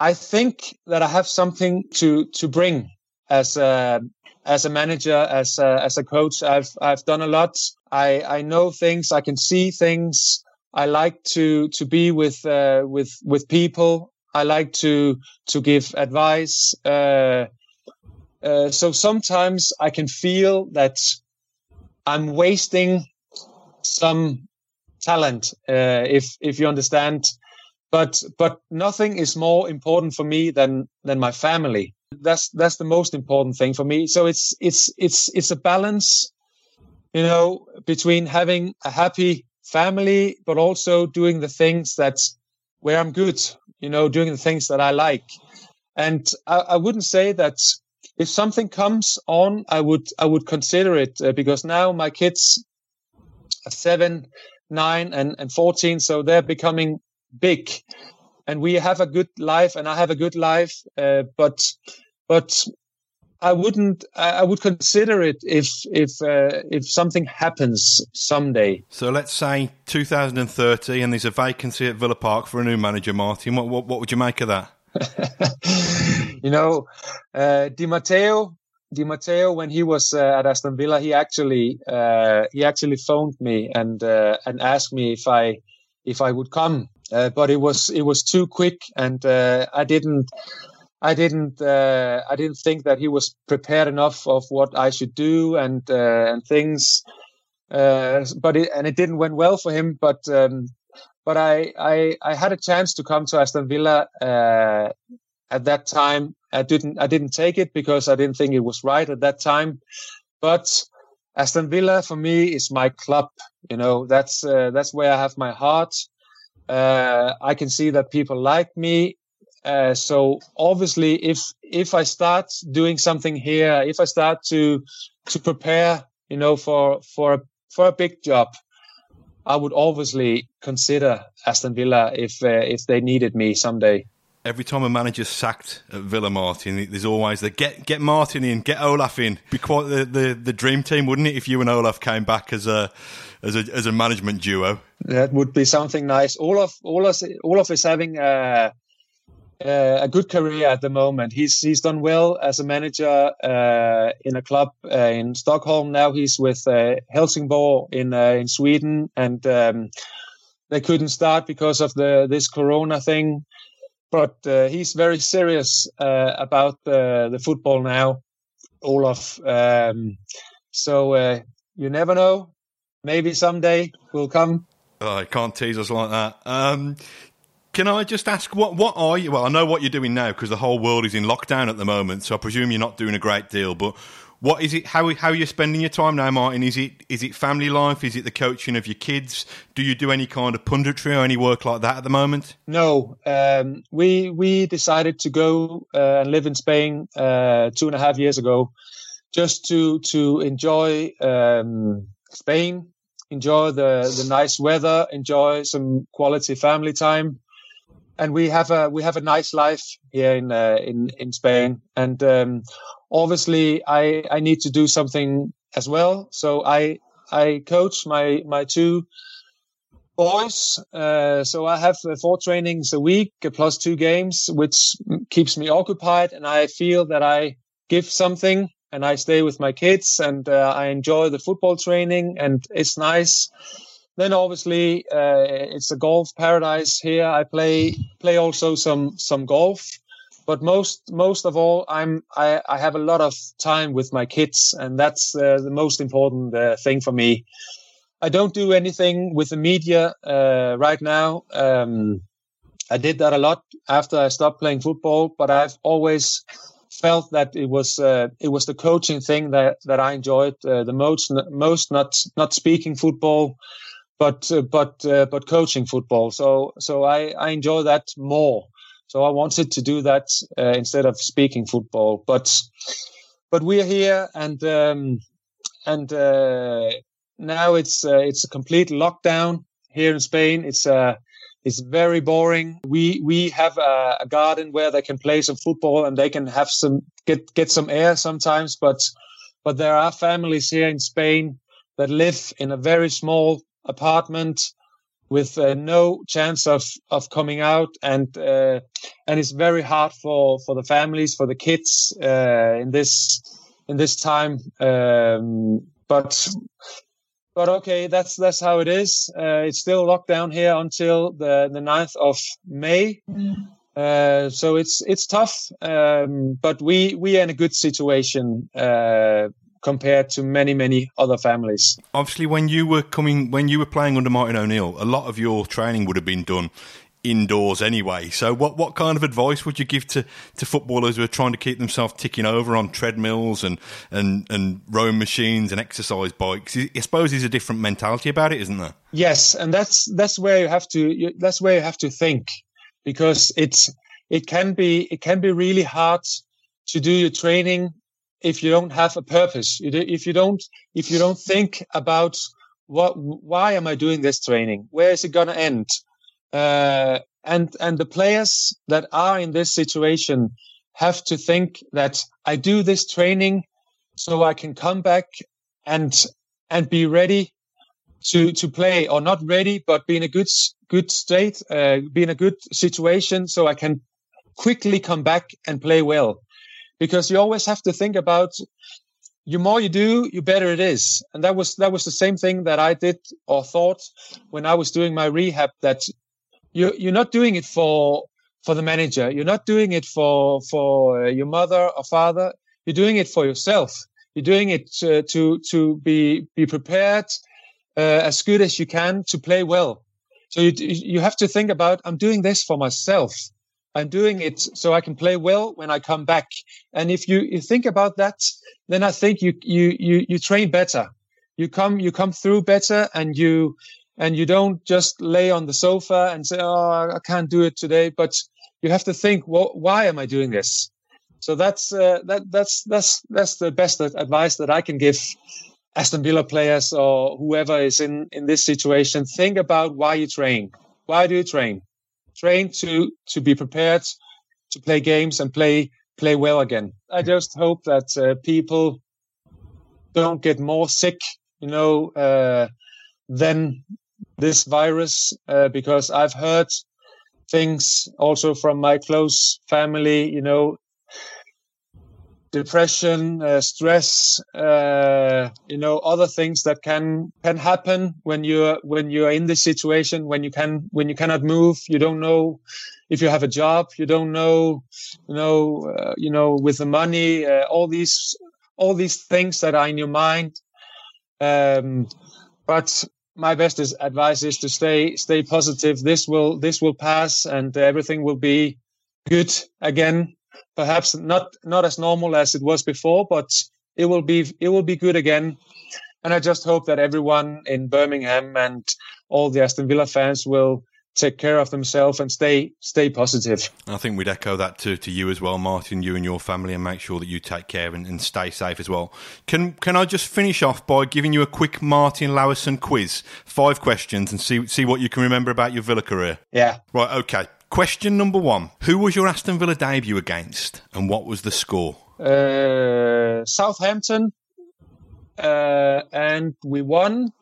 I think that I have something to to bring as a as a manager, as a, as a coach. I've I've done a lot. I I know things. I can see things. I like to to be with uh, with with people. I like to to give advice. Uh, uh, so sometimes I can feel that I'm wasting some talent, uh, if if you understand. But but nothing is more important for me than than my family. That's that's the most important thing for me. So it's it's it's it's a balance, you know, between having a happy family, but also doing the things that where I'm good, you know, doing the things that I like. And I, I wouldn't say that if something comes on, I would I would consider it uh, because now my kids are seven, nine, and and fourteen, so they're becoming big, and we have a good life, and I have a good life. Uh, but but I wouldn't. I would consider it if if uh, if something happens someday. So let's say 2030, and there's a vacancy at Villa Park for a new manager, Martin. What what, what would you make of that? you know, uh, Di Matteo. Di Matteo, when he was uh, at Aston Villa, he actually uh, he actually phoned me and uh, and asked me if I if I would come, uh, but it was it was too quick, and uh, I didn't. I didn't uh, I didn't think that he was prepared enough of what I should do and and things. Uh, but it, and it didn't went well for him. But um, but I, I I had a chance to come to Aston Villa uh, at that time. I didn't I didn't take it because I didn't think it was right at that time. But Aston Villa for me is my club. You know that's uh, that's where I have my heart. Uh, I can see that people like me uh, so obviously, if if I start doing something here, if I start to to prepare, you know, for for for a big job, I would obviously consider Aston Villa if uh, if they needed me someday. Every time a manager's sacked at Villa Martin, there's always the get get Martin in, get Olof in. Be quite the, the, the dream team, wouldn't it, if you and Olof came back as a as a as a management duo? That would be something nice. Olof Olof Olof is having. Uh, uh, a good career at the moment. He's he's done well as a manager uh, in a club uh, in Stockholm. Now he's with uh, Helsingborg in uh, in Sweden, and um, they couldn't start because of the this Corona thing. But uh, he's very serious about the the football now, Olof. Um, so you never know. Maybe someday we'll come. Oh, I can't tease us like that. Um, can I just ask what what are you? Well, I know what you're doing now because the whole world is in lockdown at the moment, so I presume you're not doing a great deal. But what is it? How how are you spending your time now, Martin? Is it is it family life? Is it the coaching of your kids? Do you do any kind of punditry or any work like that at the moment? No, um, we we decided to go uh, and live in Spain uh, two and a half years ago, just to to enjoy um, Spain, enjoy the the nice weather, enjoy some quality family time and we have a we have a nice life here in uh, in in Spain, and um, obviously I I need to do something as well. So I I coach my my two boys. Uh, so I have uh, four trainings a week plus two games, which keeps me occupied, and I feel that I give something. And I stay with my kids, and uh, I enjoy the football training, and it's nice then obviously uh, it's a golf paradise here. I play play also some some golf, but most most of all, I'm I, I have a lot of time with my kids, and that's uh, the most important uh, thing for me. I don't do anything with the media uh, right now. Um, I did that a lot after I stopped playing football, but I've always felt that it was uh, it was the coaching thing that that I enjoyed uh, the most. Most not not speaking football, but uh, but uh, but coaching football. So so I I enjoy that more. So I wanted to do that uh, instead of speaking football. But but we're here and um, and uh, now it's uh, it's a complete lockdown here in Spain. It's uh, it's very boring. We we have a, a garden where they can play some football and they can have some get get some air sometimes, but but there are families here in Spain that live in a very small apartment with uh, no chance of of coming out and uh, and it's very hard for for the families for the kids uh, in this in this time. Um, but but okay that's that's how it is. Uh, it's still locked down here until the the 9th of may. Uh, so it's it's tough um, but we we are in a good situation uh, compared to many many other families. Obviously, when you were coming, when you were playing under Martin O'Neill, a lot of your training would have been done indoors anyway. So, what what kind of advice would you give to, to footballers who are trying to keep themselves ticking over on treadmills and and and rowing machines and exercise bikes? I suppose there's a different mentality about it, isn't there? Yes, and that's that's where you have to that's where you have to think because it's it can be it can be really hard to do your training if you don't have a purpose. If you don't if you don't think about what why am i doing this training? Where is it going to end? Uh, and and the players that are in this situation have to think that i do this training so i can come back and and be ready to to play or not ready but be in a good good state uh, be in a good situation so i can quickly come back and play well because you always have to think about the more you do, you better it is. And that was that was the same thing that I did or thought when I was doing my rehab. That you you're not doing it for for the manager. You're not doing it for for your mother or father. You're doing it for yourself. You're doing it to to, to be be prepared uh, as good as you can to play well. So you you have to think about I'm doing this for myself. I'm doing it so I can play well when I come back. And if you, you think about that, then I think you, you, you, you train better. You come, you come through better and you, and you don't just lay on the sofa and say, Oh, I can't do it today. But you have to think, well, why am I doing this? So that's, uh, that, that's, that's, that's the best advice that I can give Aston Villa players or whoever is in, in this situation. Think about why you train. Why do you train? Train to to be prepared to play games and play play well again. I just hope that uh, people don't get more sick, you know, uh, than this virus, uh, because I've heard things also from my close family, you know, depression, uh, stress, uh, you know, other things that can can happen when you're when you're in this situation when you can when you cannot move. You don't know if you have a job. You don't know, you know, uh, you know, with the money, uh, all these all these things that are in your mind. Um, but my best is, advice is to stay stay positive. This will this will pass, and everything will be good again perhaps not not as normal as it was before, but it will be it will be good again. And I just hope that everyone in Birmingham and all the Aston Villa fans will take care of themselves and stay stay positive. I think we'd echo that to, to you as well, Martin, you and your family, and make sure that you take care and, and stay safe as well. Can can I just finish off by giving you a quick Martin Laursen quiz, five questions, and see see what you can remember about your Villa career? Yeah. Right. Okay. Question number one Who was your Aston Villa debut against and what was the score? Uh, Southampton. Uh, and we won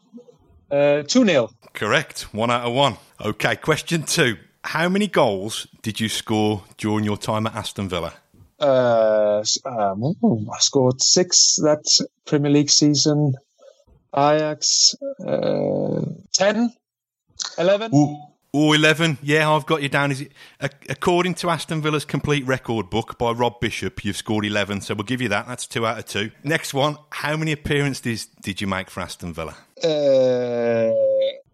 uh, 2 0. Correct. One out of one. Okay. Question two How many goals did you score during your time at Aston Villa? Uh, um, I scored six that Premier League season. Ajax, uh, 10, 11. Ooh. Oh, 11. Yeah, I've got you down. Is it according to Aston Villa's complete record book by Rob Bishop? You've scored 11, so we'll give you that. That's two out of two. Next one. How many appearances did you make for Aston Villa? Uh,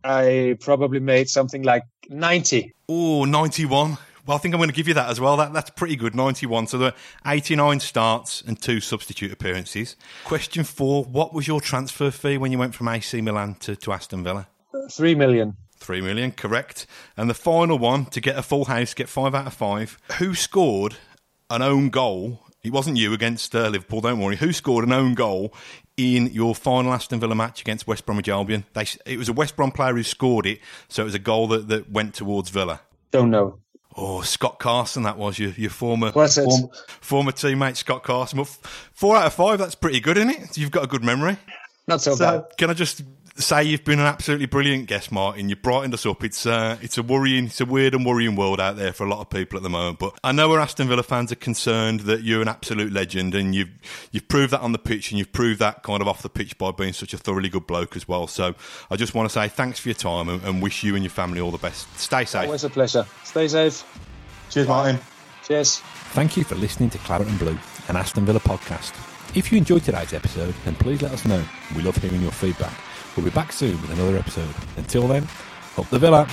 I probably made something like 90. Oh, 91. Well, I think I'm going to give you that as well. That, that's pretty good, 91. So there are 89 starts and two substitute appearances. Question four What was your transfer fee when you went from AC Milan to, to Aston Villa? Three million. Three million, correct. And the final one to get a full house, get five out of five. Who scored an own goal? It wasn't you against uh, Liverpool, don't worry. Who scored an own goal in your final Aston Villa match against West Bromwich Albion? They, it was a West Brom player who scored it, so it was a goal that, that went towards Villa. Don't know. Oh, Scott Carson, that was your, your former, Was former former teammate Scott Carson. Well, f- four out of five, that's pretty good, isn't it? You've got a good memory. Not so, So, bad. can I just say you've been an absolutely brilliant guest, Martin. You've brightened us up. It's uh, it's a worrying, it's a weird and worrying world out there for a lot of people at the moment. But I know where Aston Villa fans are concerned that you're an absolute legend, and you've you've proved that on the pitch, and you've proved that kind of off the pitch by being such a thoroughly good bloke as well. So I just want to say thanks for your time and, and wish you and your family all the best. Stay safe. Always a pleasure. Stay safe. Cheers, Martin. Cheers. Thank you for listening to Claret and Blue, an Aston Villa podcast. If you enjoyed today's episode, then please let us know. We love hearing your feedback. We'll be back soon with another episode. Until then, up the Villa.